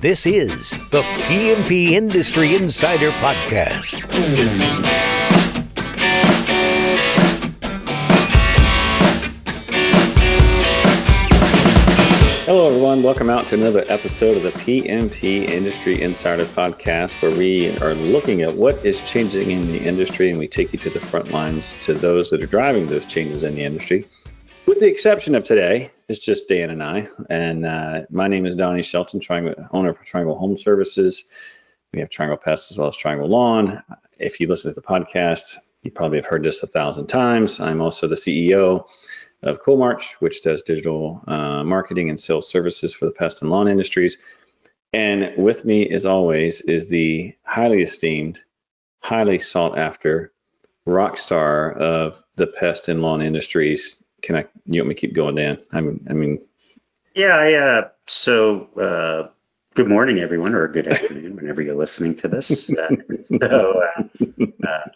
This is the PMP Industry Insider Podcast. Hello, everyone. Welcome out to another episode of the PMP Industry Insider Podcast, where we are looking at what is changing in the industry and we take you to the front lines to those that are driving those changes in the industry. With the exception of today, it's just Dan and I. And uh, my name is Donnie Shelton, Triangle, owner of Triangle Home Services. We have Triangle Pest as well as Triangle Lawn. If you listen to the podcast, you probably have heard this a thousand times. I'm also the CEO of Coalmarch, which does digital uh, marketing and sales services for the pest and lawn industries. And with me, as always, is the highly esteemed, highly sought after rock star of the pest and lawn industries. Can I? You want me to keep going, Dan? I mean, I mean. Yeah, yeah. So, uh, good morning, everyone, or good afternoon, whenever you're listening to this. Uh, so, uh, uh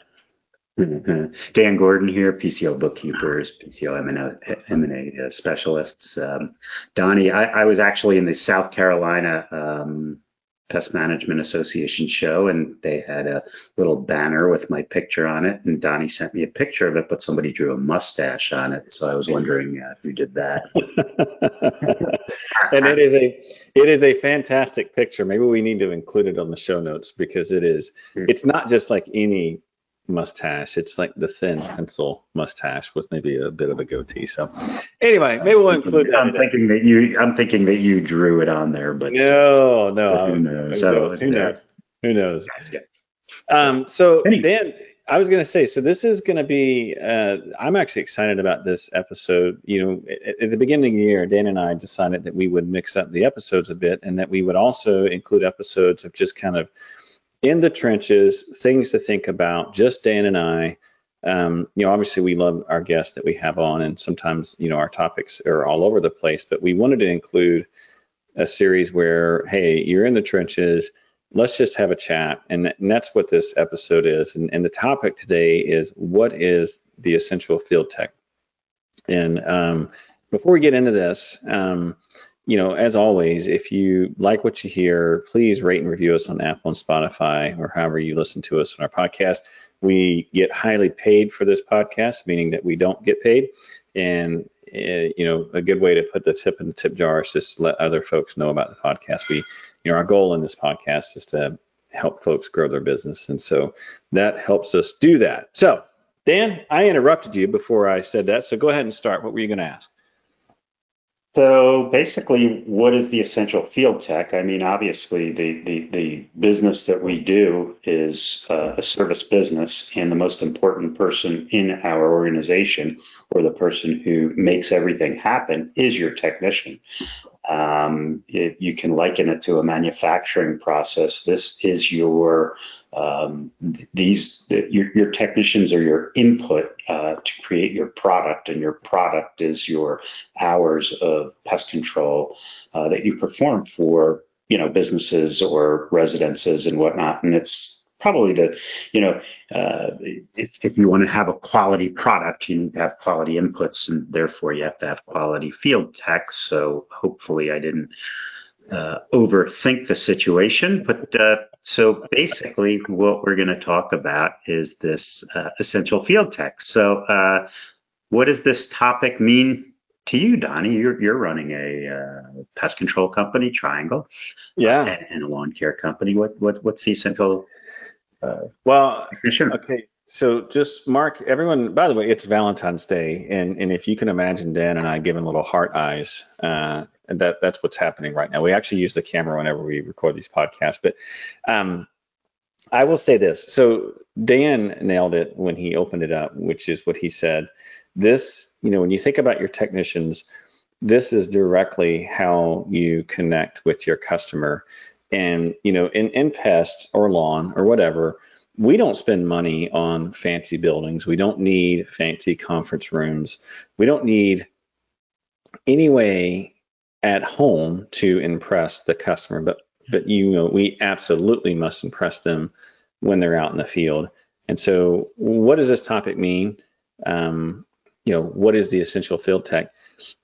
Dan Gordon here, PCO bookkeepers, PCO M&A, M&A uh, specialists. Um, Donnie, I, I, was actually in the South Carolina um, Pest Management Association show, and they had a little banner with my picture on it. And Donnie sent me a picture of it, but somebody drew a mustache on it. So I was wondering uh, who did that. and it is a it is a fantastic picture. Maybe we need to include it on the show notes because it is. Hmm. It's not just like any mustache. It's like the thin pencil mustache with maybe a bit of a goatee. So anyway, maybe we'll include that. I'm thinking that you I'm thinking that you drew it on there, but no, no. Who knows? Who knows? Who knows? Who knows? Um, so Dan, I was going to say, so this is going to be. Uh, I'm actually excited about this episode. You know, at, at, the beginning of the year, Dan and I decided that we would mix up the episodes a bit, and that we would also include episodes of just kind of in the trenches, things to think about. Just Dan and I. Um, you know, obviously we love our guests that we have on, and sometimes you know our topics are all over the place. But we wanted to include a series where, hey, you're in the trenches. Let's just have a chat, and, and that's what this episode is. And, and, the topic today is what is the essential field tech. And um, before we get into this, um, you know, as always, if you like what you hear, please rate and review us on Apple and Spotify or however you listen to us on our podcast. We get highly paid for this podcast, meaning that we don't get paid. And, uh, you know, a good way to put the tip in the tip jar is just let other folks know about the podcast. We, you know, our goal in this podcast is to help folks grow their business. And so that helps us do that. So, Dan, I interrupted you before I said that. So go ahead and start. What were you going to ask? So basically, what is the essential field tech? I mean, obviously, the the, the business that we do is uh, a service business, and the most important person in our organization, or the person who makes everything happen, is your technician. Um, it, you can liken it to a manufacturing process. This is your um, these the, your, your, technicians are your input uh, to create your product, and your product is your hours of pest control uh, that you perform for you know businesses or residences and whatnot. And it's probably the you know uh, if, if you want to have a quality product, you need to have quality inputs, and therefore you have to have quality field tech. So hopefully, I didn't uh, overthink the situation. But uh, so basically, what we're going to talk about is this uh, essential field tech. So, uh, what does this topic mean to you, Donnie? You're, you're running a uh, pest control company, Triangle, yeah, and, and, a lawn care company. What, what what's the essential? well, sure. okay. So just mark everyone. By the way, it's Valentine's Day, and and if you can imagine Dan and I giving little heart eyes, uh, and that that's what's happening right now. We actually use the camera whenever we record these podcasts, but um, I will say this. So Dan nailed it when he opened it up, which is what he said. This, you know, when you think about your technicians, this is directly how you connect with your customer. And you know, in in pest or lawn or whatever we don't spend money on fancy buildings. We don't need fancy conference rooms. We don't need any way at home to impress the customer, but but you know we absolutely must impress them when they're out in the field. And so, what does this topic mean? Um, you know, what is the essential field tech?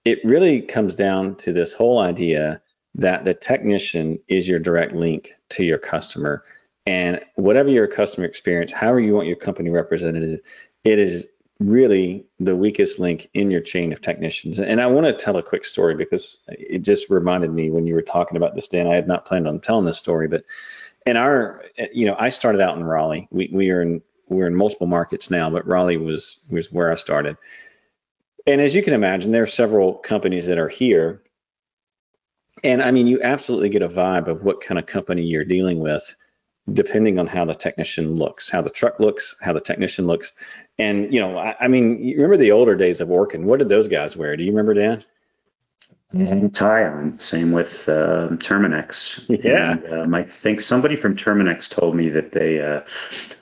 It really comes down to this whole idea that the technician is your direct link to your customer. And whatever your customer experience, however you want your company represented, it is really the weakest link in your chain of technicians. And I want to tell a quick story because it just reminded me when you were talking about this, Dan. I had not planned on telling this story, but in our, you know, I started out in Raleigh. We we are in we're in multiple markets now, but Raleigh was was where I started. And as you can imagine, there are several companies that are here. And I mean, you absolutely get a vibe of what kind of company you're dealing with depending on how the technician looks, how the truck looks, how the technician looks. And, you know, I, I mean, you remember the older days of Orkin. What did those guys wear? Do you remember, Dan? And tie on. Same with uh, Terminix. Yeah. And, um, I think somebody from Terminix told me that they uh,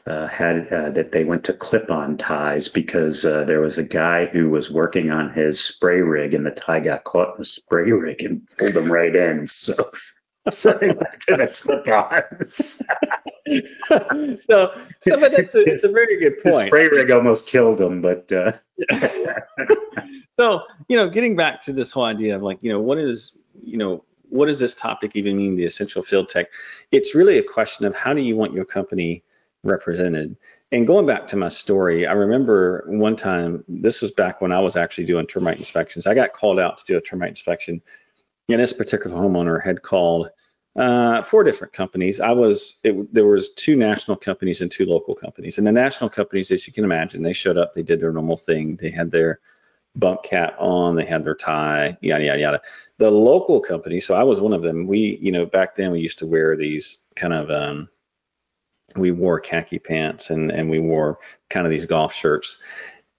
uh, had uh, that they went to clip-on ties because uh, there was a guy who was working on his spray rig and the tie got caught in the spray rig and pulled him right in. So so they went to the clip-ons. so, so but that's a, it's a very good point. The spray rig almost killed him, but. Uh, so, you know, getting back to this whole idea of like, you know, what is, you know, what does this topic even mean, the essential field tech? It's really a question of how do you want your company represented? And going back to my story, I remember one time, this was back when I was actually doing termite inspections. I got called out to do a termite inspection, and this particular homeowner had called uh, four different companies. I was it, there was two national companies and two local companies. And the national companies, as you can imagine, they showed up, they did their normal thing, they had their bump cap on, they had their tie, yada yada yada. The local company, so I was one of them. We, you know, back then we used to wear these kind of um, we wore khaki pants and and we wore kind of these golf shirts.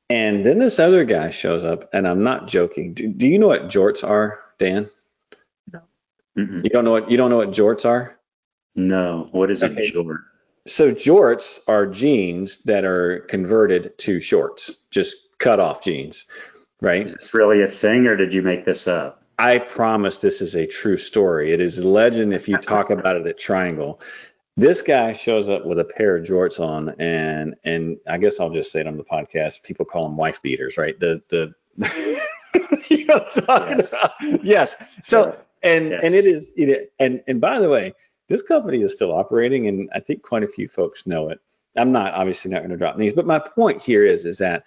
And then this other guy shows up, and I'm not joking. Do, do you know what jorts are, Dan? Mm-mm. You don't know what you don't know what jorts are? No. What is okay. a jort? So jorts are jeans that are converted to shorts, just cut off jeans, right? Is this really a thing, or did you make this up? I promise this is a true story. It is legend if you talk about it at Triangle. This guy shows up with a pair of jorts on, and and I guess I'll just say it on the podcast. People call them wife beaters, right? The the you know what I'm talking yes. about? Yes. So and yes. and it is it, and and by the way, this company is still operating, and I think quite a few folks know it. I'm not obviously not going to drop names, but my point here is is that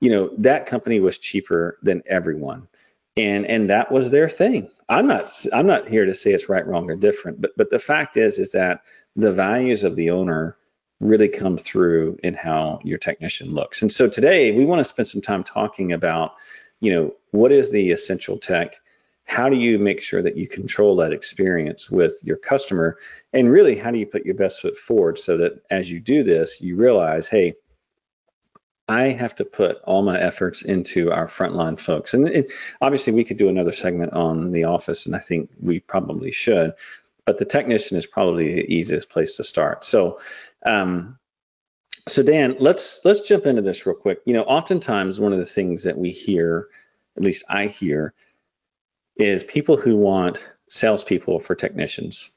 you know that company was cheaper than everyone, and and that was their thing. I'm not I'm not here to say it's right, wrong, or different, but but the fact is is that the values of the owner really come through in how your technician looks. And so today we want to spend some time talking about, you know, what is the essential tech how do you make sure that you control that experience with your customer? And really, how do you put your best foot forward so that as you do this, you realize, hey, I have to put all my efforts into our frontline folks. And it, obviously, we could do another segment on the office, and I think we probably should. But the technician is probably the easiest place to start. So, um, so Dan, let's let's jump into this real quick. You know, oftentimes one of the things that we hear, at least I hear, is people who want salespeople for technicians.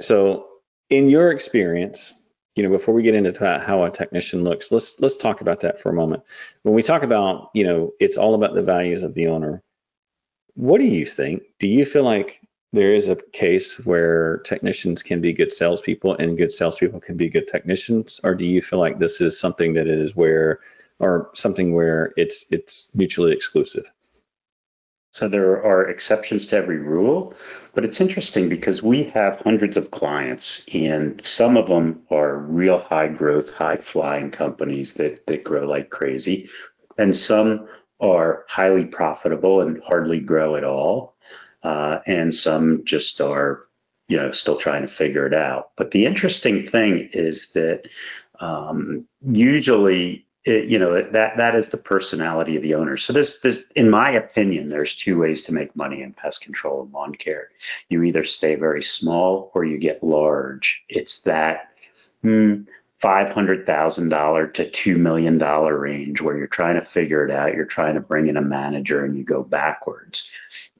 So, in your experience, you know, before we get into how a technician looks, let's let's talk about that for a moment. When we talk about, you know, it's all about the values of the owner. What do you think? Do you feel like there is a case where technicians can be good salespeople and good salespeople can be good technicians, or do you feel like this is something that is where, or something where it's it's mutually exclusive? So there are exceptions to every rule, but it's interesting because we have hundreds of clients, and some of them are real high growth, high flying companies that, that grow like crazy, and some are highly profitable and hardly grow at all, uh, and some just are, you know, still trying to figure it out. But the interesting thing is that um, usually it, you know that that is the personality of the owner. So there's, there's, in my opinion, there's two ways to make money in pest control and lawn care. You either stay very small or you get large. It's that hmm, five hundred thousand dollar to two million dollar range where you're trying to figure it out. You're trying to bring in a manager and you go backwards.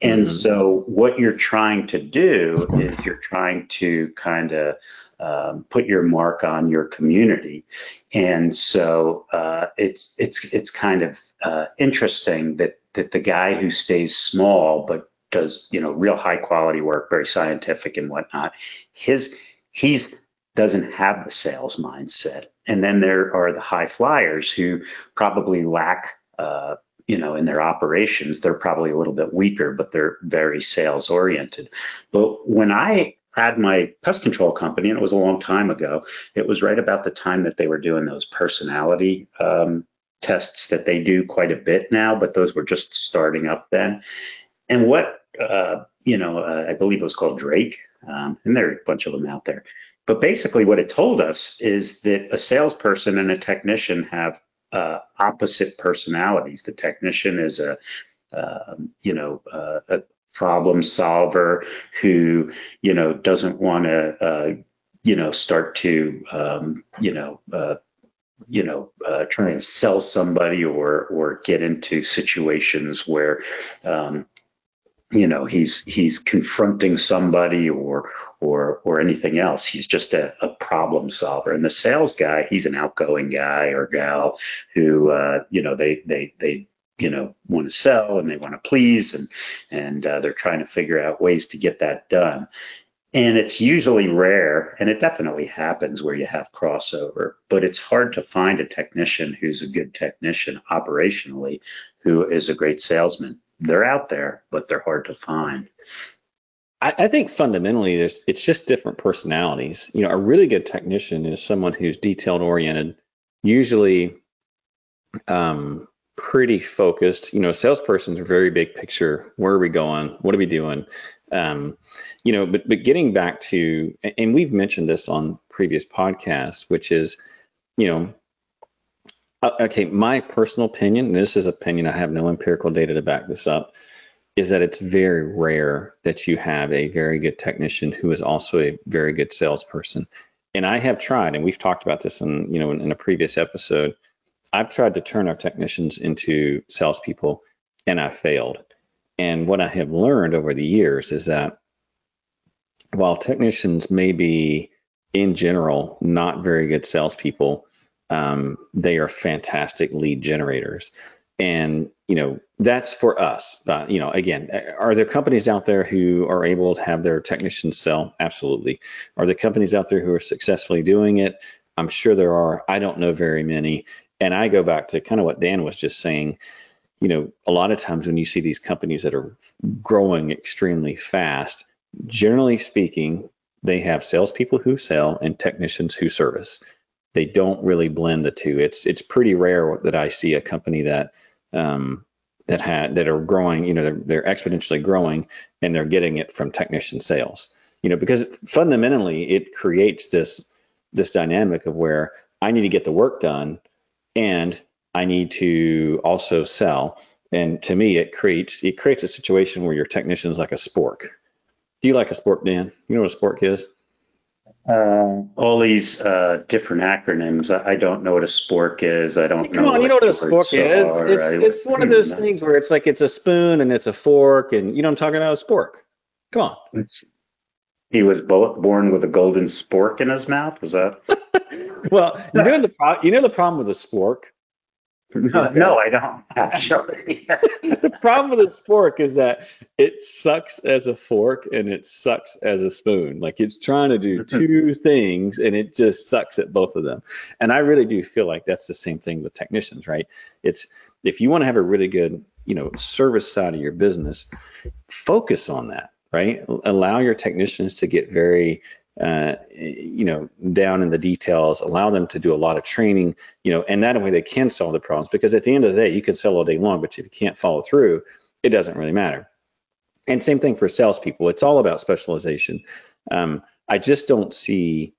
And mm-hmm. so what you're trying to do is you're trying to kind of um, put your mark on your community. And so uh, it's it's it's kind of uh, interesting that that the guy who stays small but does you know real high quality work, very scientific and whatnot. His he's doesn't have the sales mindset, and then there are the high flyers who probably lack. Uh, you know, in their operations, they're probably a little bit weaker, but they're very sales oriented. But when I had my pest control company, and it was a long time ago. It was right about the time that they were doing those personality um, tests that they do quite a bit now, but those were just starting up then. And what, uh, you know, uh, I believe it was called Drake, um, and there are a bunch of them out there. But basically, what it told us is that a salesperson and a technician have uh, opposite personalities. The technician is a, um, you know, uh, a problem solver who, you know, doesn't want to, uh, you know, start to, um, you know, uh, you know, uh, try and sell somebody or or get into situations where, um, you know, he's he's confronting somebody or or or anything else. He's just a, a problem solver. And the sales guy, he's an outgoing guy or gal who, uh, you know, they they they you know want to sell and they want to please and and uh, they're trying to figure out ways to get that done. And it's usually rare and it definitely happens where you have crossover but it's hard to find a technician who's a good technician operationally who is a great salesman. They're out there but they're hard to find. I, I think fundamentally there's it's just different personalities. You know a really good technician is someone who's detailed oriented usually um, pretty focused. You know, salesperson's very big picture. Where are we going? What are we doing? Um, you know, but but getting back to, and we've mentioned this on previous podcasts, which is, you know, okay, my personal opinion, this is opinion, I have no empirical data to back this up, is that it's very rare that you have a very good technician who is also a very good salesperson. And I have tried, and we've talked about this in, you know, in, in a previous episode I've tried to turn our technicians into salespeople and I failed. And what I have learned over the years is that while technicians may be in general not very good salespeople, um, they are fantastic lead generators. And you know that's for us. You know, again, are there companies out there who are able to have their technicians sell? Absolutely. Are there companies out there who are successfully doing it? I'm sure there are. I don't know very many. And I go back to kind of what Dan was just saying. You know, a lot of times when you see these companies that are growing extremely fast, generally speaking, they have salespeople who sell and technicians who service. They don't really blend the two. It's it's pretty rare that I see a company that um, that had that are growing. You know, they're, they're exponentially growing and they're getting it from technician sales. You know, because fundamentally it creates this this dynamic of where I need to get the work done and I need to also sell. And to me, it creates it creates a situation where your technician is like a spork. Do you like a spork, Dan? You know what a spork is? Uh, all these uh, different acronyms. I, I, don't know what a spork is. I don't hey, come know. Come on, you know what a spork is? Are. It's, it's one of those know. things where it's like it's a spoon and it's a fork, and you know I'm talking about a spork. Come on. It's, he was born with a golden spork in his mouth. Was that? well, you know the pro- you know the problem with a spork. No, no, I don't actually. the problem with a spork is that it sucks as a fork and it sucks as a spoon. Like it's trying to do two things and it just sucks at both of them. And I really do feel like that's the same thing with technicians, right? It's if you want to have a really good, you know, service side of your business, focus on that right? Allow your technicians to get very uh, you know, down in the details, allow them to do a lot of training, you know, and that way they can solve the problems. Because at the end of the day, you can sell all day long, but if you can't follow through, it doesn't really matter. And same thing for salespeople. It's all about specialization. Um, I just don't see,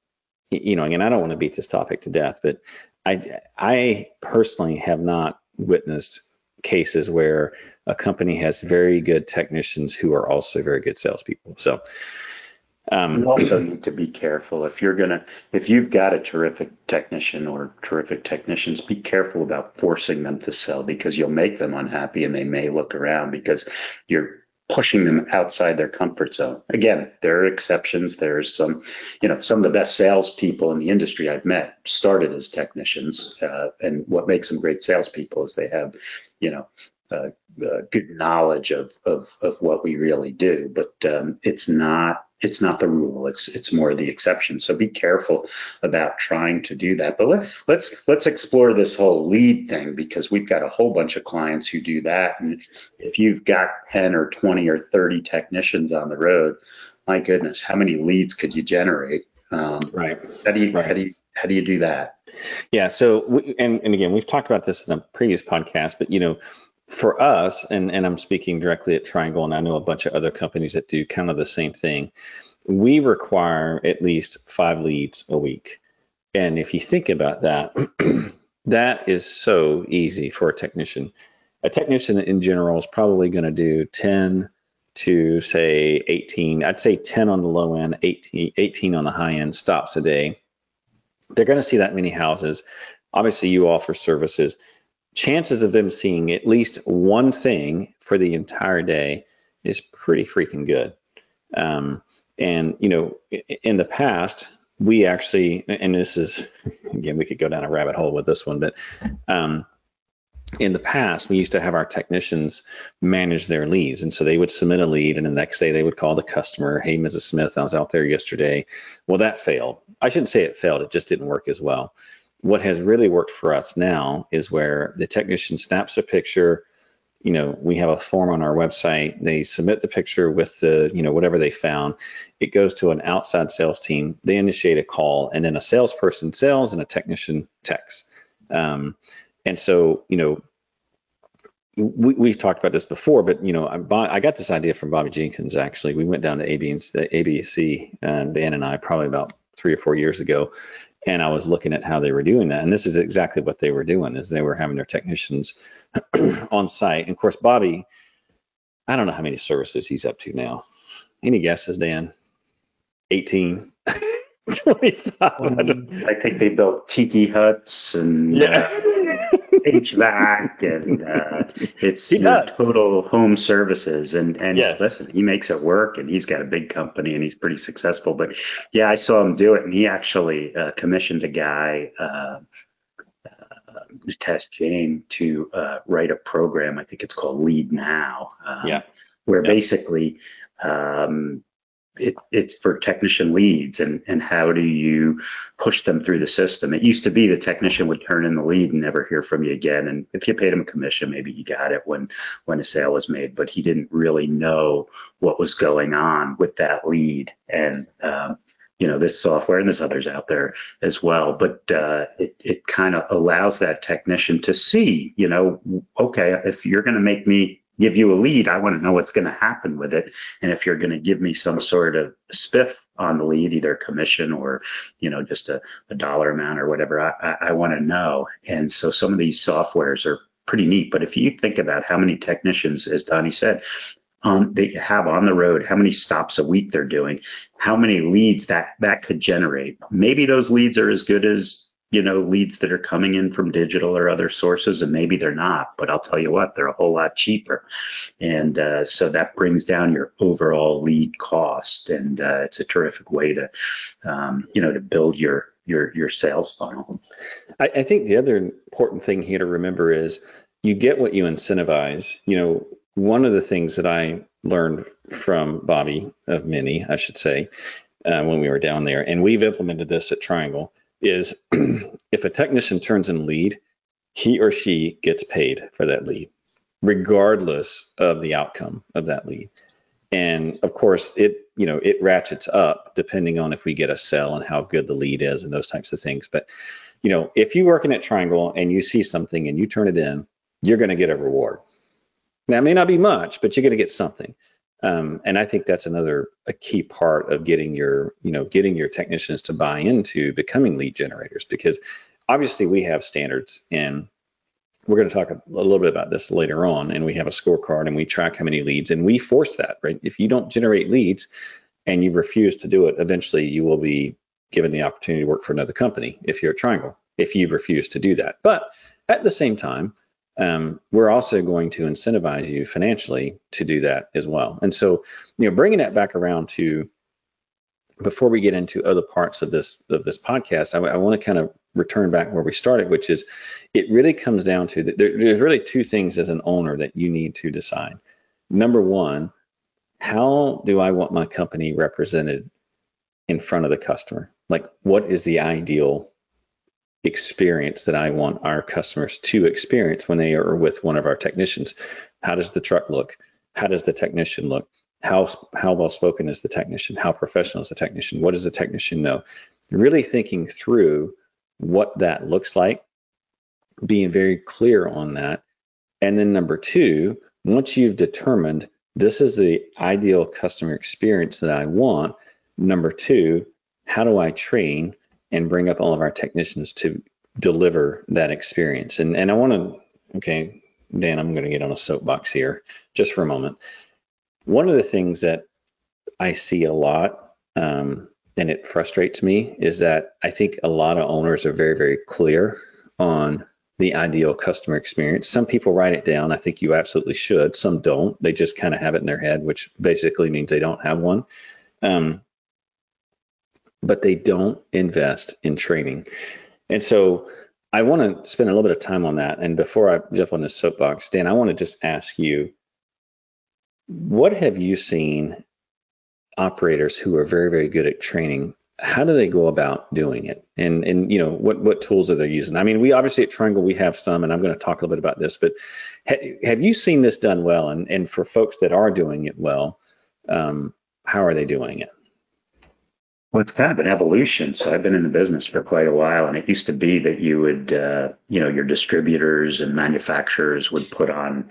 you know, again, I don't want to beat this topic to death, but I, I personally have not witnessed cases where a company has very good technicians who are also very good salespeople. So um, you also need to be careful if you're gonna if you've got a terrific technician or terrific technicians, be careful about forcing them to sell because you'll make them unhappy and they may look around because you're pushing them outside their comfort zone. Again, there are exceptions. There's some, you know, some of the best salespeople in the industry I've met started as technicians, uh, and what makes them great salespeople is they have, you know, uh, uh, good knowledge of, of, of what we really do, but um, it's not it's not the rule. It's it's more the exception. So be careful about trying to do that. But let's let's let's explore this whole lead thing because we've got a whole bunch of clients who do that. And if you've got 10 or 20 or 30 technicians on the road, my goodness, how many leads could you generate? Um, right. How do you right. how do you how do you do that? Yeah. So we, and and again, we've talked about this in a previous podcast, but you know for us, and, and I'm speaking directly at Triangle, and I know a bunch of other companies that do kind of the same thing. We require at least five leads a week. And if you think about that, that is so easy for a technician. A technician in general is probably going to do 10 to say 18, I'd say 10 on the low end, 18, 18 on the high end stops a day. They're going to see that many houses. Obviously, you offer services chances of them seeing at least one thing for the entire day is pretty freaking good. Um, and you know, in the past, we actually, and this is again, we could go down a rabbit hole with this one, but um, in the past, we used to have our technicians manage their leads. And so they would submit a lead, and the next day they would call the customer, Hey, Mrs. Smith, I was out there yesterday. Well, that failed. I shouldn't say it failed, it just didn't work as well what has really worked for us now is where the technician snaps a picture. You know we have a form on our website. They submit the picture with the you know whatever they found. It goes to an outside sales team. They initiate a call and then a salesperson sells and a technician texts. Um, and so you know we, have talked about this before, but you know, I, I, got this idea from Bobby Jenkins. Actually, we went down to ABC, ABC, and Dan and I probably about three or four years ago, and I was looking at how they were doing that. And this is exactly what they were doing is they were having their technicians on site. And of course, Bobby, I don't know how many services he's up to now. Any guesses, Dan? 18, 25. I think they built tiki huts and yeah. Uh, HVAC and uh, it's you know, total home services. And and yes. listen, he makes it work, and he's got a big company, and he's pretty successful. But yeah, I saw him do it, and he actually uh, commissioned a guy. Uh, uh Test Jane to uh, write a program. I think it's called Lead Now. Um, yeah. Where yeah. basically um, it, it's for technician leads and, and how do you push them through the system. It used to be the technician would turn in the lead and never hear from you again. And if you paid him a commission, maybe he got it when, when a sale was made, but he didn't really know what was going on with that lead. And, um, you know, this software and there's others out there as well, but uh, it, it kind of allows that technician to see, you know, okay, if you're going to make me give you a lead, I want to know what's going to happen with it. And if you're going to give me some sort of spiff on the lead, either commission or, you know, just a, a dollar amount or whatever, I, I, I want to know. And so some of these softwares are pretty neat. But if you think about how many technicians, as Donnie said, um, they have on the road, how many stops a week they're doing, how many leads that that could generate. Maybe those leads are as good as you know, leads that are coming in from digital or other sources, and maybe they're not, but I'll tell you what, they're a whole lot cheaper. And uh, so that brings down your overall lead cost. And uh, it's a terrific way to, um, you know, to build your your your sales funnel. I, I think the other important thing here to remember is you get what you incentivize. You know, one of the things that I learned from Bobby, of many, I should say, uh, when we were down there, and we've implemented this at Triangle is if a technician turns in lead, he or she gets paid for that lead, regardless of the outcome of that lead. And of course, it you know it ratchets up depending on if we get a sell and how good the lead is and those types of things. But you know, if you're working at Triangle and you see something and you turn it in, you're going to get a reward. Now, it may not be much, but you're going to get something. Um, and I think that's another a key part of getting your, you know, getting your technicians to buy into becoming lead generators because obviously we have standards and we're going to talk a, a little bit about this later on and we have a scorecard and we track how many leads and we force that, right? If you don't generate leads and you refuse to do it, eventually you will be given the opportunity to work for another company if you're a triangle, if you refuse to do that. But at the same time, um, we're also going to incentivize you financially to do that as well. And so, you know, bringing that back around to before we get into other parts of this of this podcast, I, I want to kind of return back where we started, which is it really comes down to there, there's really two things as an owner that you need to decide. Number one, how do I want my company represented in front of the customer? Like, what is the ideal experience that I want our customers to experience when they are with one of our technicians? How does the truck look? How does the technician look? How how well spoken is the technician? How professional is the technician? What does the technician know? Really thinking through what that looks like, being very clear on that. And then number two, once you've determined this is the ideal customer experience that I want, number two, how do I train and bring up all of our technicians to deliver that experience? And and I want to, okay, Dan, I'm going to get on a soapbox here just for a moment. One of the things that I see a lot, um, and it frustrates me, is that I think a lot of owners are very, very clear on the ideal customer experience. Some people write it down. I think you absolutely should. Some don't. They just kind of have it in their head, which basically means they don't have one. Um, but they don't invest in training. And so I want to spend a little bit of time on that. And before I jump on this soapbox, Dan, I want to just ask you what have you seen operators who are very, very good at training? How do they go about doing it? And and you know what what tools are they using? I mean, we obviously at Triangle we have some, and I'm going to talk a little bit about this. But ha- have you seen this done well? And and for folks that are doing it well, um, how are they doing it? Well, it's kind of an evolution. So I've been in the business for quite a while, and it used to be that you would, uh, you know, your distributors and manufacturers would put on,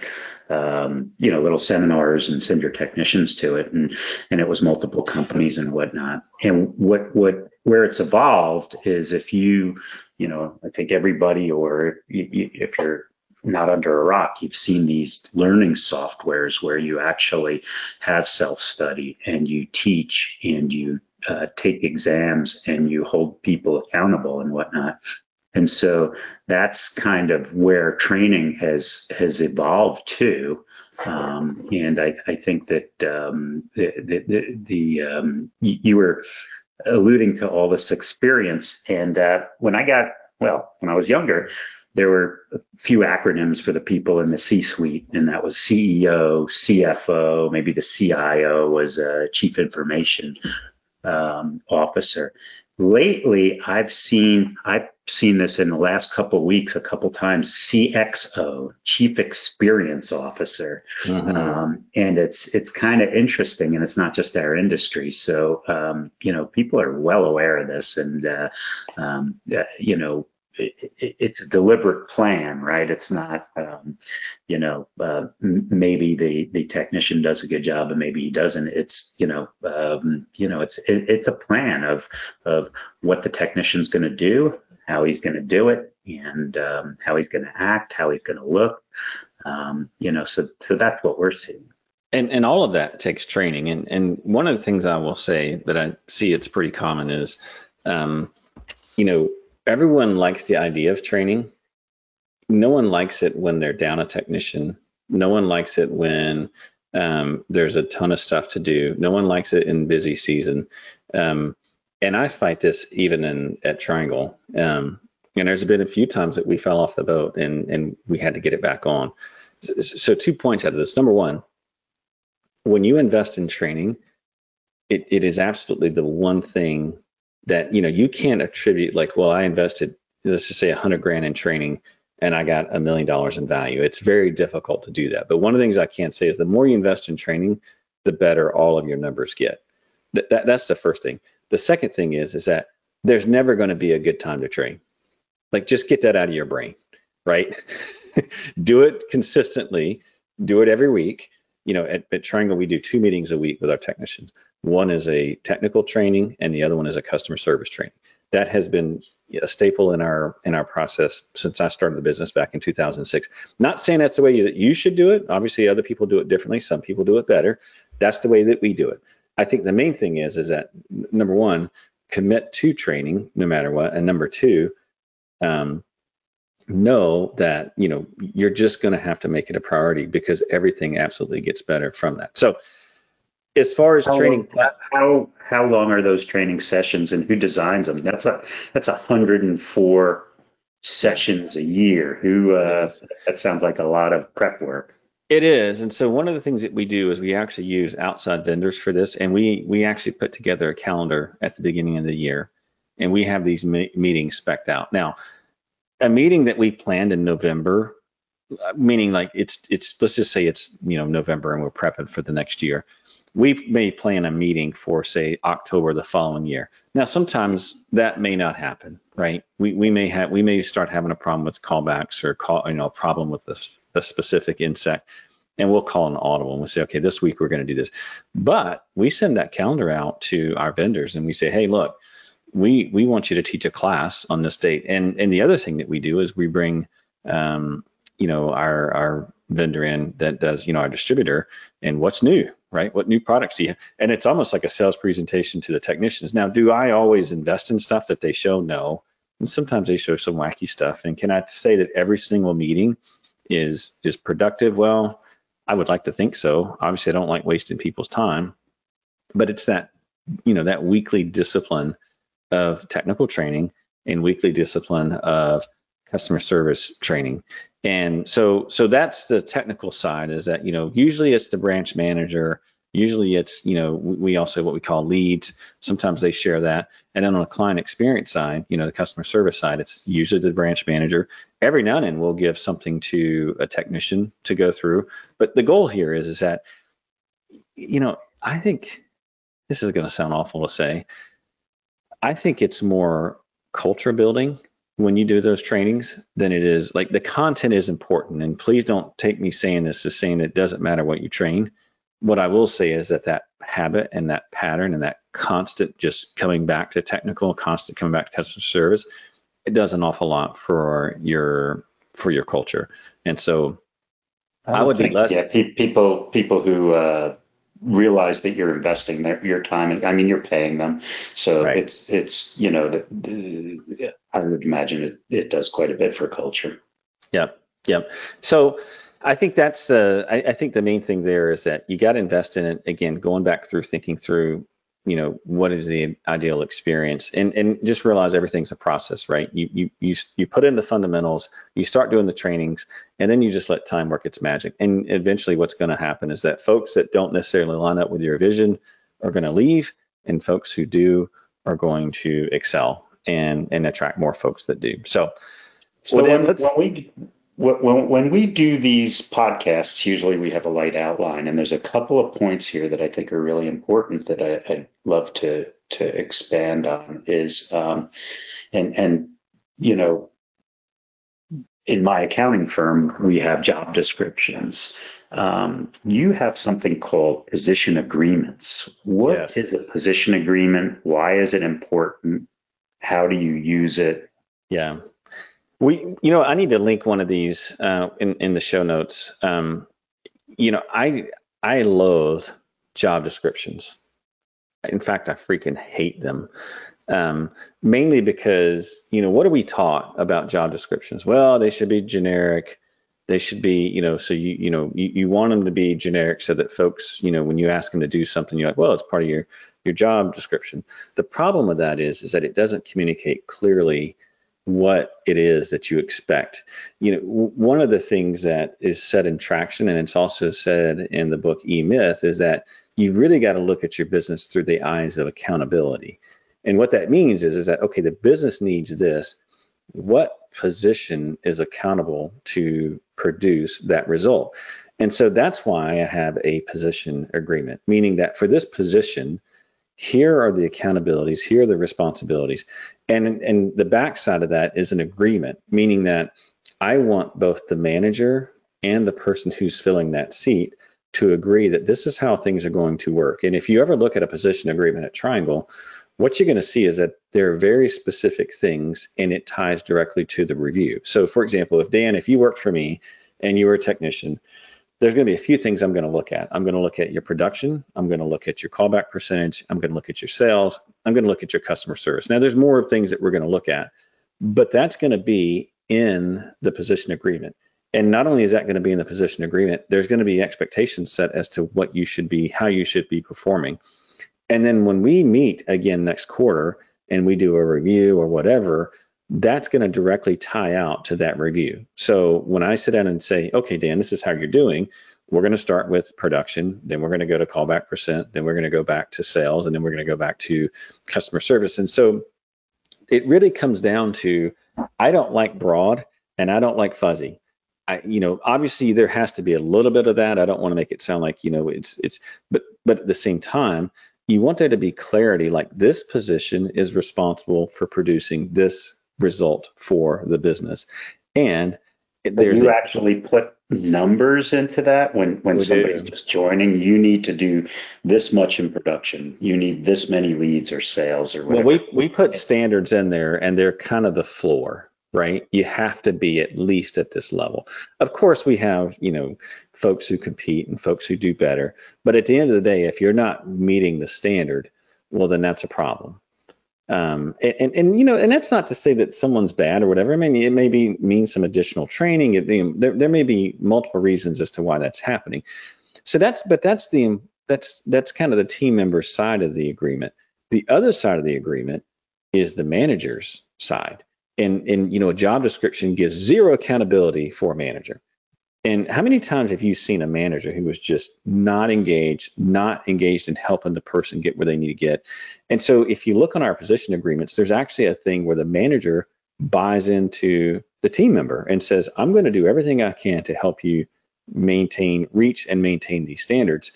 um, you know, little seminars and send your technicians to it, and and it was multiple companies and whatnot. And what what where it's evolved is if you, you know, I think everybody, or if you're not under a rock. You've seen these learning softwares where you actually have self study and you teach and you uh, take exams and you hold people accountable and whatnot. And so that's kind of where training has has evolved to. Um, and I, I, think that um, the, the, the um, you were alluding to all this experience. And uh, when I got, well, when I was younger, there were a few acronyms for the people in the C-suite, and that was CEO, CFO, maybe the CIO was a chief information um, officer. Lately, I've seen I've seen this in the last couple of weeks a couple times. CXO, Chief Experience Officer, mm-hmm. um, and it's it's kind of interesting, and it's not just our industry. So um, you know, people are well aware of this, and uh, um, you know, it, it's a deliberate plan, right? It's not, um, you know, uh, maybe the the technician does a good job and maybe he doesn't. It's you know, um, you know, it's it, it's a plan of of what the technician's going to do, how he's going to do it, and um, how he's going to act, how he's going to look. Um, you know, so so that's what we're seeing. And and all of that takes training. And and one of the things I will say that I see it's pretty common is, um, you know everyone likes the idea of training. No one likes it when they're down a technician. No one likes it when um, there's a ton of stuff to do. No one likes it in busy season. Um, and I fight this even in at Triangle. Um, and there's been a few times that we fell off the boat and and we had to get it back on. So, so two points out of this. Number one, when you invest in training, it, it is absolutely the one thing that you know you can't attribute like well i invested let's just say a hundred grand in training and i got a million dollars in value. It's very difficult to do that. But one of the things i can't say is the more you invest in training the better all of your numbers get. That, that that's the first thing. The second thing is is that there's never going to be a good time to train. Like just get that out of your brain right? Do it consistently. Do it every week you know, at, at, Triangle, we do two meetings a week with our technicians. One is a technical training, and the other one is a customer service training. That has been a staple in our in our process since I started the business back in 2006. Not saying that's the way that you should do it. Obviously, other people do it differently. Some people do it better. That's the way that we do it. I think the main thing is is that number one, commit to training no matter what, and number two, um, know that you know you're just going to have to make it a priority because everything absolutely gets better from that so as far as how training, long, how how long are those training sessions, and who designs them? That's a that's a hundred and four sessions a year. Who uh, that sounds like a lot of prep work. It is, and so one of the things that we do is we actually use outside vendors for this, and we we actually put together a calendar at the beginning of the year, and we have these meetings specked out. Now, a meeting that we planned in November, uh, meaning like it's it's let's just say it's you know November and we're prepping for the next year we may plan a meeting for say October the following year. Now sometimes that may not happen, right? We we may have we may start having a problem with callbacks or call you know a problem with a, a specific insect, and we'll call an audible and we'll say okay this week we're going to do this, but we send that calendar out to our vendors and we say hey look we we want you to teach a class on this date and and the other thing that we do is we bring um, you know our our vendor in that does you know our distributor and what's new right? What new products do you have? And it's almost like a sales presentation to the technicians. Now, do I always invest in stuff that they show? No. And sometimes they show some wacky stuff. And can I say that every single meeting is is productive? Well, I would like to think so. Obviously, I don't like wasting people's time, but it's that you know that weekly discipline of technical training and weekly discipline of customer service training. And so so that's the technical side is that you know usually it's the branch manager usually it's you know we also what we call leads. Sometimes they share that. And then on the client experience side you know the customer service side it's usually the branch manager. Every now and then we'll give something to a technician to go through. But the goal here is is that you know i think this is going to sound awful to say i think it's more culture building when you do those trainings than it is like the content is important. And please don't take me saying this as saying it doesn't matter what you train. What I will say is that that habit and that pattern and that constant just coming back to technical, constant coming back to customer service, it does an awful lot for your for your culture. And so I, I would think, be less. Yeah, people people who uh, realize that you're investing their, your time. and I mean, you're paying them, so right. it's it's you know that I would imagine it it does quite a bit for culture. Yep, yep. So I think that's uh, I, I think the main thing there is that you got to invest in it. Again, going back through thinking through you know what is the ideal experience? And and just realize everything's a process right? You you you, you put in the fundamentals you start doing the trainings and then you just let time work its magic. And eventually what's going to happen is that folks that don't necessarily line up with your vision are going to leave and folks who do are going to excel and and attract more folks that do. So so well, when, when we when, when we do these podcasts, usually we have a light outline, and there's a couple of points here that I think are really important that I, would love to to expand on. Is um, and and you know, in my accounting firm, we have job descriptions. Um, you have something called position agreements. What yes. is a position agreement? Why is it important? How do you use it? Yeah. We, you know, I need to link one of these uh, in in the show notes. Um, you know, I I loathe job descriptions. In fact, I freaking hate them. Um, mainly because you know what are we taught about job descriptions? Well, they should be generic. They should be, you know, so you you know you, you want them to be generic so that folks, you know, when you ask them to do something, you're like, well, it's part of your your job description. The problem with that is is that it doesn't communicate clearly what it is that you expect. You know, one of the things that is said in traction, and it's also said in the book E Myth, is that you've really got to look at your business through the eyes of accountability. And what that means is, is that okay, the business needs this. What position is accountable to produce that result? And so that's why I have a position agreement, meaning that for this position, here are the accountabilities, here are the responsibilities. And, and the backside of that is an agreement, meaning that I want both the manager and the person who's filling that seat to agree that this is how things are going to work. And if you ever look at a position agreement at Triangle, what you're going to see is that there are very specific things and it ties directly to the review. So, for example, if Dan, if you worked for me and you were a technician, there's going to be a few things I'm going to look at. I'm going to look at your production. I'm going to look at your callback percentage. I'm going to look at your sales. I'm going to look at your customer service. Now, there's more things that we're going to look at, but that's going to be in the position agreement. And not only is that going to be in the position agreement, there's going to be expectations set as to what you should be, how you should be performing. And then when we meet again next quarter and we do a review or whatever, that's going to directly tie out to that review. So when I sit down and say, okay, Dan, this is how you're doing, we're going to start with production, then we're going to go to callback percent, then we're going to go back to sales, and then we're going to go back to customer service. And so it really comes down to I don't like broad and I don't like fuzzy. I, you know, obviously there has to be a little bit of that. I don't want to make it sound like, you know, it's, it's, but, but at the same time, you want there to be clarity like this position is responsible for producing this result for the business. And there's you a, actually put numbers into that when when somebody's do. just joining you need to do this much in production. You need this many leads or sales or whatever well we we put standards in there and they're kind of the floor right? You have to be at least at this level. Of course we have you know folks who compete and folks who do better. But at the end of the day if you're not meeting the standard well then that's a problem um, and, and, and, you know, and that's not to say that someone's bad or whatever. I mean, it may be mean some additional training. It, you know, there, there may be multiple reasons as to why that's happening. So that's, but that's the, that's, that's kind of the team member side of the agreement. The other side of the agreement is the manager's side. And, and, you know, a job description gives zero accountability for a manager. And how many times have you seen a manager who was just not engaged, not engaged in helping the person get where they need to get? And so if you look on our position agreements, there's actually a thing where the manager buys into the team member and says, I'm going to do everything I can to help you maintain, reach and maintain these standards.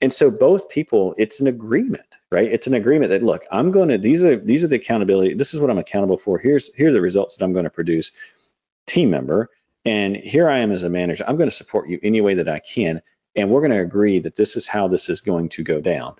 And so both people, it's an agreement, right? It's an agreement that look, I'm going to these are these are the accountability. This is what I'm accountable for. Here's here are the results that I'm going to produce. Team member, and here I am as a manager. I'm going to support you any way that I can. And we're going to agree that this is how this is going to go down.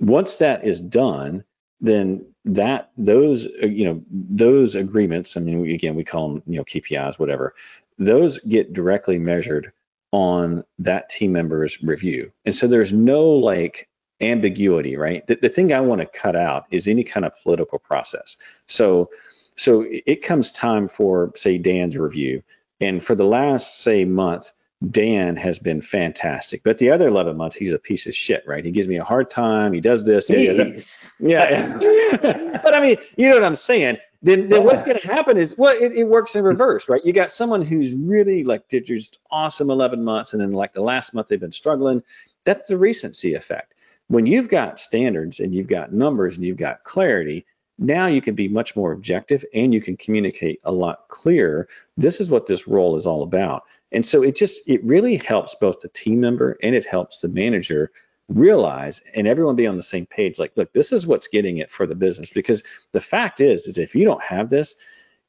Once that is done, then that those uh, you know those agreements. I mean, again, we call them you know KPIs, whatever. Those get directly measured on that team member's review, and so there's no like ambiguity, right? The, the thing I want to cut out is any kind of political process. So so it comes time for say Dan's review and for the last, say, month, Dan has been fantastic. But the other 11 months, he's a piece of shit, right? He gives me a hard time. He does this. Jeez. Yeah. yeah. but I mean, you know what I'm saying? Then, then what's going to happen is, well, it, it, works in reverse, right? You got someone who's really like did just awesome 11 months, and then like the last month they've been struggling. That's the recency effect. When you've got standards and you've got numbers and you've got clarity, now you can be much more objective and you can communicate a lot clearer. This is what this role is all about. And so it just, it really helps both the team member and it helps the manager realize and everyone be on the same page like look this is what's getting it for the business because the fact is is if you don't have this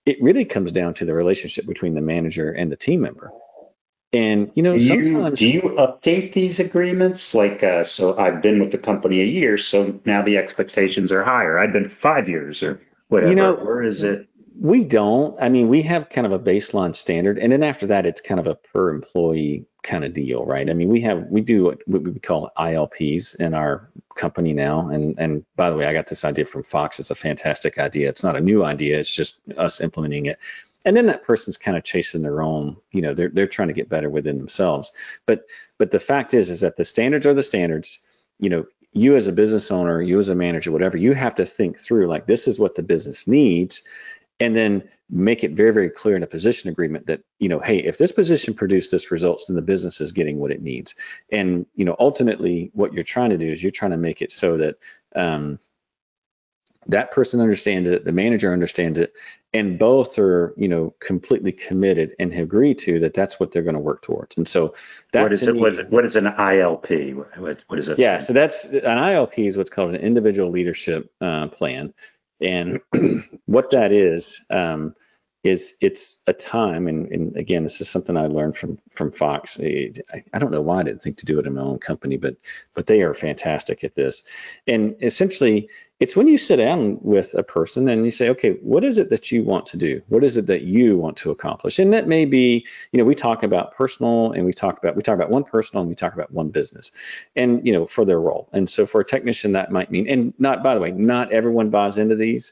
it really comes down to the relationship between the manager and the team member and you know, do sometimes you, do you update these agreements? Like, uh, so I've been with the company a year, so now the expectations are higher. I've been five years or whatever. You know, or is it? We don't. I mean, we have kind of a baseline standard, and then after that, it's kind of a per employee kind of deal, right? I mean, we have we do what we call ILPs in our company now, and and by the way, I got this idea from Fox. It's a fantastic idea. It's not a new idea. It's just us implementing it and then that person's kind of chasing their own you know they're, they're trying to get better within themselves. But but the fact is is that the standards are the standards. You know you as a business owner you as a manager whatever you have to think through like this is what the business needs and then make it very very clear in a position agreement that you know hey if this position produced this results then the business is getting what it needs. And you know ultimately what you're trying to do is you're trying to make it so that um, that person understands it, the manager understands it, and both are, you know, completely committed and agree to that that's what they're going to work towards. And so that's what is it? What is, it, what is an ILP? What, what is it? Yeah, so that's an ILP is what's called an individual leadership uh, plan, and what that is. Um, is it's a time, and, and, again, this is something I learned from from Fox. I, I, don't know why I didn't think to do it in my own company, but but they are fantastic at this. And essentially, it's when you sit down with a person and you say, okay, what is it that you want to do? What is it that you want to accomplish? And that may be, you know, we talk about personal, and we talk about we talk about one personal, and we talk about one business, and you know, for their role. And so for a technician, that might mean, and not by the way, not everyone buys into these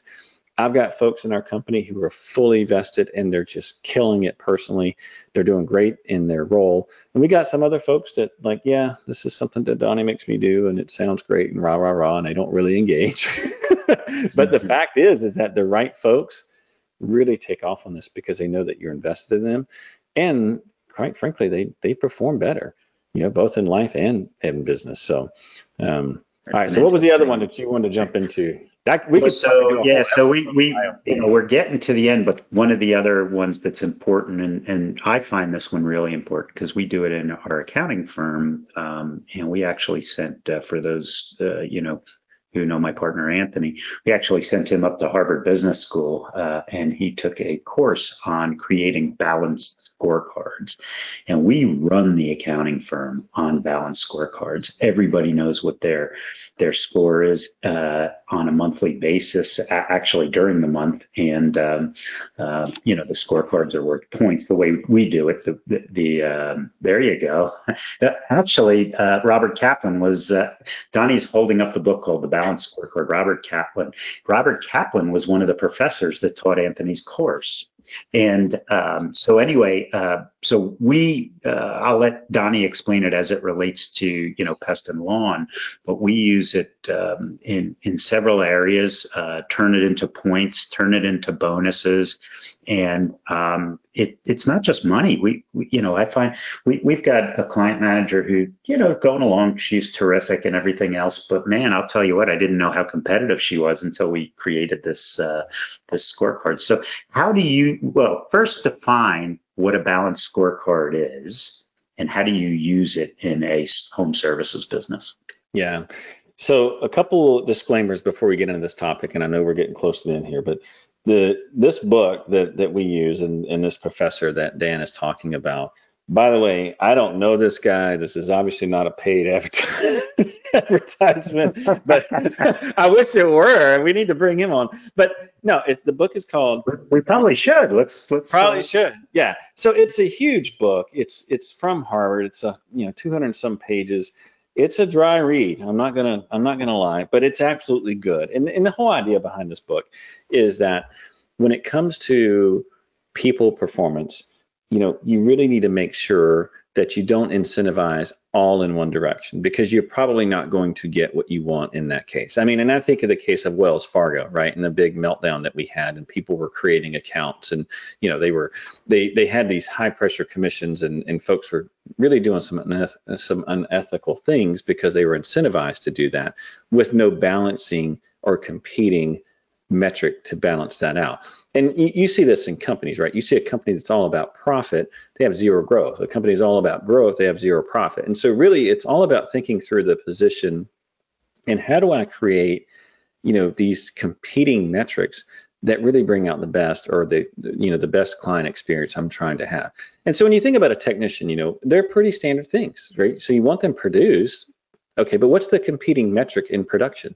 I've got folks in our company who are fully vested and they're just killing it personally. They're doing great in their role. And we got some other folks that like, yeah, this is something that Donnie makes me do and it sounds great and rah rah rah and they don't really engage. but the fact is is that the right folks really take off on this because they know that you're invested in them and quite frankly they they perform better you know both in life and in business so um, all right. So what was the other one that you wanted to jump into? That we could so yeah. So we we you know we're getting to the end, but one of the other ones that's important, and and I find this one really important because we do it in our accounting firm, um, and we actually sent uh, for those uh, you know who know my partner Anthony, we actually sent him up to Harvard Business School, uh, and he took a course on creating balanced scorecards. And we run the accounting firm on balanced scorecards. Everybody knows what their their score is uh, on a monthly basis, actually during the month, and um, uh, you know the scorecards are worth points. The way we do it, the the, the um, there you go. actually, uh, Robert Kaplan was uh, Donnie's holding up the book called The Balanced Scorecard. Robert Kaplan. Robert Kaplan was one of the professors that taught Anthony's course. And um, so anyway, uh, so we, uh, I'll let Donnie explain it as it relates to, you know, pest and lawn, but we use it um, in, in several areas, uh, turn it into points, turn it into bonuses. And um, it, it's not just money. We, we, you know, I find we, we've got a client manager who, you know, going along, she's terrific and everything else. But man, I'll tell you what, I didn't know how competitive she was until we created this, uh, this scorecard. So how do you, well, first define what a balanced scorecard is and how do you use it in a home services business? Yeah. So a couple disclaimers before we get into this topic, and I know we're getting close to the end here, but the this book that that we use and, and this professor that Dan is talking about by the way, I don't know this guy. This is obviously not a paid advertisement, but I wish it were. We need to bring him on. But no, it, the book is called. We probably should. Let's let's probably uh, should. Yeah. So it's a huge book. It's it's from Harvard. It's a you know 200 some pages. It's a dry read. I'm not gonna I'm not gonna lie, but it's absolutely good. And and the whole idea behind this book is that when it comes to people performance you know, you really need to make sure that you don't incentivize all in one direction because you're probably not going to get what you want in that case. I mean, and I think of the case of Wells Fargo, right? And the big meltdown that we had and people were creating accounts and, you know, they were, they, they had these high pressure commissions and, and folks were really doing some, uneth- some unethical things because they were incentivized to do that with no balancing or competing metric to balance that out. And you, you, see this in companies, right? You see a company that's all about profit, they have zero growth. A company is all about growth, they have zero profit. And so really it's all about thinking through the position and how do I create, you know, these competing metrics that really bring out the best or the you know the best client experience I'm trying to have. And so when you think about a technician, you know, they're pretty standard things, right? So you want them produced, okay, but what's the competing metric in production?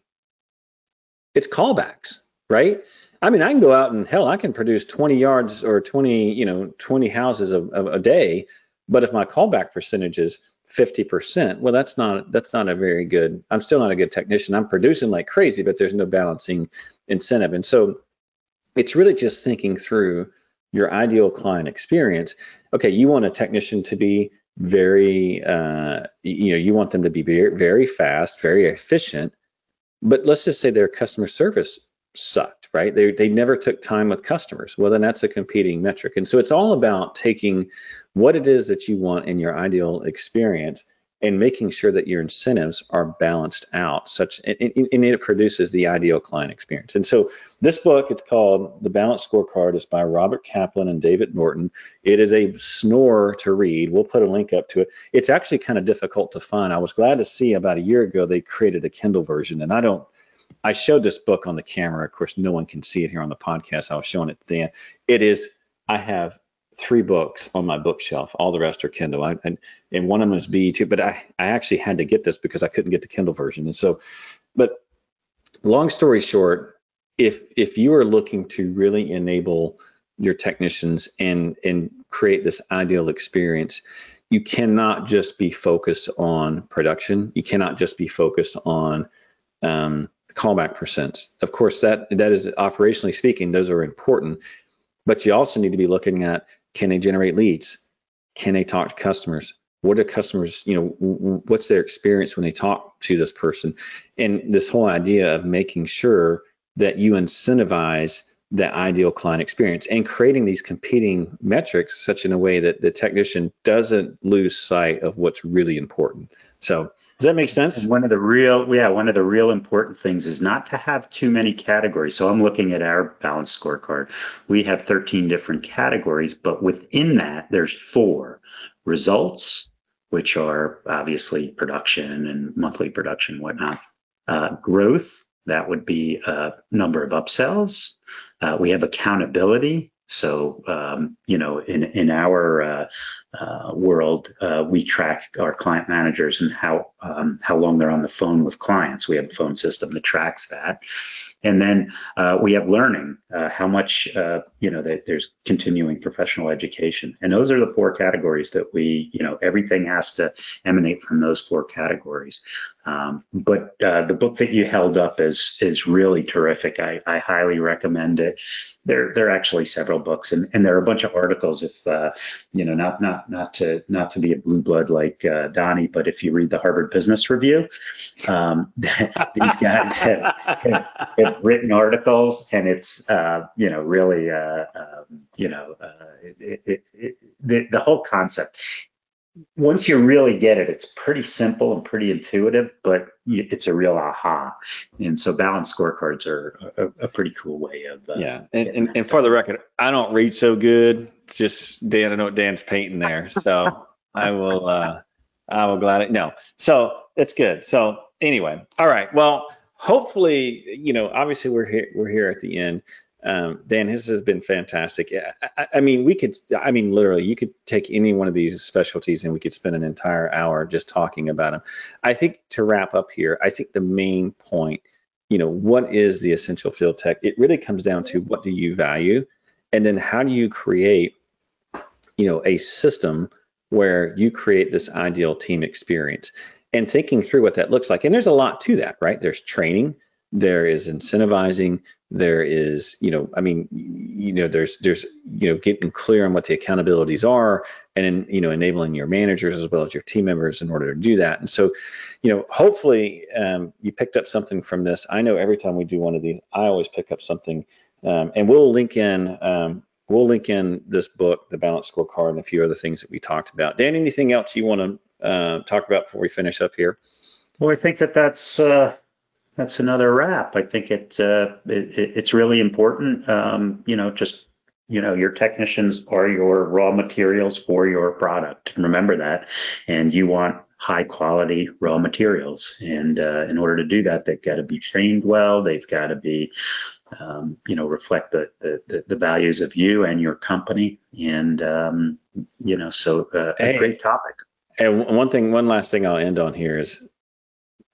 It's callbacks right? I mean, I can go out and hell, I can produce 20 yards or 20, you know, 20 houses a, a, day, but if my callback percentage is 50%, well, that's not that's not a very good. I'm still not a good technician. I'm producing like crazy, but there's no balancing incentive, and so it's really just thinking through your ideal client experience. Okay, you want a technician to be very, uh, you know, you want them to be very, very fast, very efficient, but let's just say their customer service sucked, right? They, they never took time with customers. Well, then that's a competing metric. And so it's all about taking what it is that you want in your ideal experience and making sure that your incentives are balanced out such and, and, it produces the ideal client experience and so this book it's called the balanced scorecard is by robert kaplan and david norton it is a snore to read we'll put a link up to it it's actually kind of difficult to find i was glad to see about a year ago they created a kindle version and i don't I showed this book on the camera. Of course, no one can see it here on the podcast. I was showing it to Dan. It is, I have three books on my bookshelf. All the rest are Kindle. I, and, and one of them is BE2, but I, I actually had to get this because I couldn't get the Kindle version. And so, but long story short, if if you are looking to really enable your technicians and and create this ideal experience, you cannot just be focused on production. You cannot just be focused on um, callback percents. Of course, that that is operationally speaking, those are important, but you also need to be looking at can they generate leads? Can they talk to customers? What are customers, you know, what's their experience when they talk to this person? And this whole idea of making sure that you incentivize the ideal client experience and creating these competing metrics such in a way that the technician doesn't lose sight of what's really important. So does that make sense? And one of the real, yeah, one of the real important things is not to have too many categories. So I'm looking at our balance scorecard. We have 13 different categories, but within that, there's four results, which are obviously production and monthly production, whatnot. Uh, growth, that would be a number of upsells. Uh, we have accountability. So, um, you know, in, in our uh, world, uh, we track our client managers and how um, how long they're on the phone with clients. We have a phone system that tracks that. And then uh, we have learning, uh, how much, uh, you know, that there's continuing professional education. And those are the four categories that we, you know, everything has to emanate from those four categories. Um, but the book that you held up is is really terrific. I, I highly recommend it. There there are actually several books, and, and there are a bunch of articles. If you know, not not not to not to be a blue blood like uh, Donnie, but if you read the Harvard Business Review, um, these guys have, have, have, written articles, and it's uh, you know really uh, um, you know uh, it, it, it, the the whole concept once you really get it, it's pretty simple and pretty intuitive, but it's a real aha. And so balance scorecards are a, a pretty cool way of. Uh, yeah. And, and, and, for the record, I don't read so good. Just Dan, I know what Dan's painting there. So I will, uh, I will gladly, no. So it's good. So anyway, all right. Well, hopefully, you know, obviously we're here, we're here at the end. Um, Dan, his has been fantastic. I, I, mean, we could, I mean, literally, you could take any one of these specialties and we could spend an entire hour just talking about them. I think to wrap up here, I think the main point, you know, what is the essential field tech? It really comes down to what do you value, and then how do you create, you know, a system where you create this ideal team experience and thinking through what that looks like. And there's a lot to that, right? There's training, there is incentivizing, there is you know i mean you know there's there's you know getting clear on what the accountabilities are and you know enabling your managers as well as your team members in order to do that. And so you know hopefully um, you picked up something from this. I know every time we do one of these i always pick up something. Um, and we'll link in um, we'll link in this book the balance scorecard and a few other things that we talked about. Dan anything else you want to uh, talk about before we finish up here? Well i think that that's uh that's another wrap. I think it, uh, it it's really important. Um, you know, just you know, your technicians are your raw materials for your product. Remember that, and you want high quality raw materials. And uh, in order to do that, they've got to be trained well. They've got to be, um, you know, reflect the, the, the values of you and your company. And um, you know, so uh, a great topic. And one thing, one last thing I'll end on here is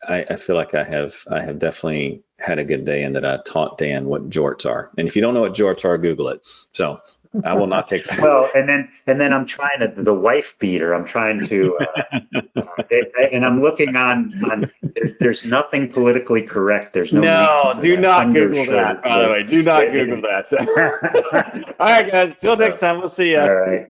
I, I, feel like I have I have definitely had a good day and that I taught Dan what jorts are. And if you don't know what jorts are, Google it. So I will not take that. well, and then and then I'm trying to the wife beater. I'm trying to, uh, they, and I'm looking on on. there's nothing politically correct. There's no. No, do not Google that. By the way, do not Google that. All right, guys. Till next time. We'll see you. All right.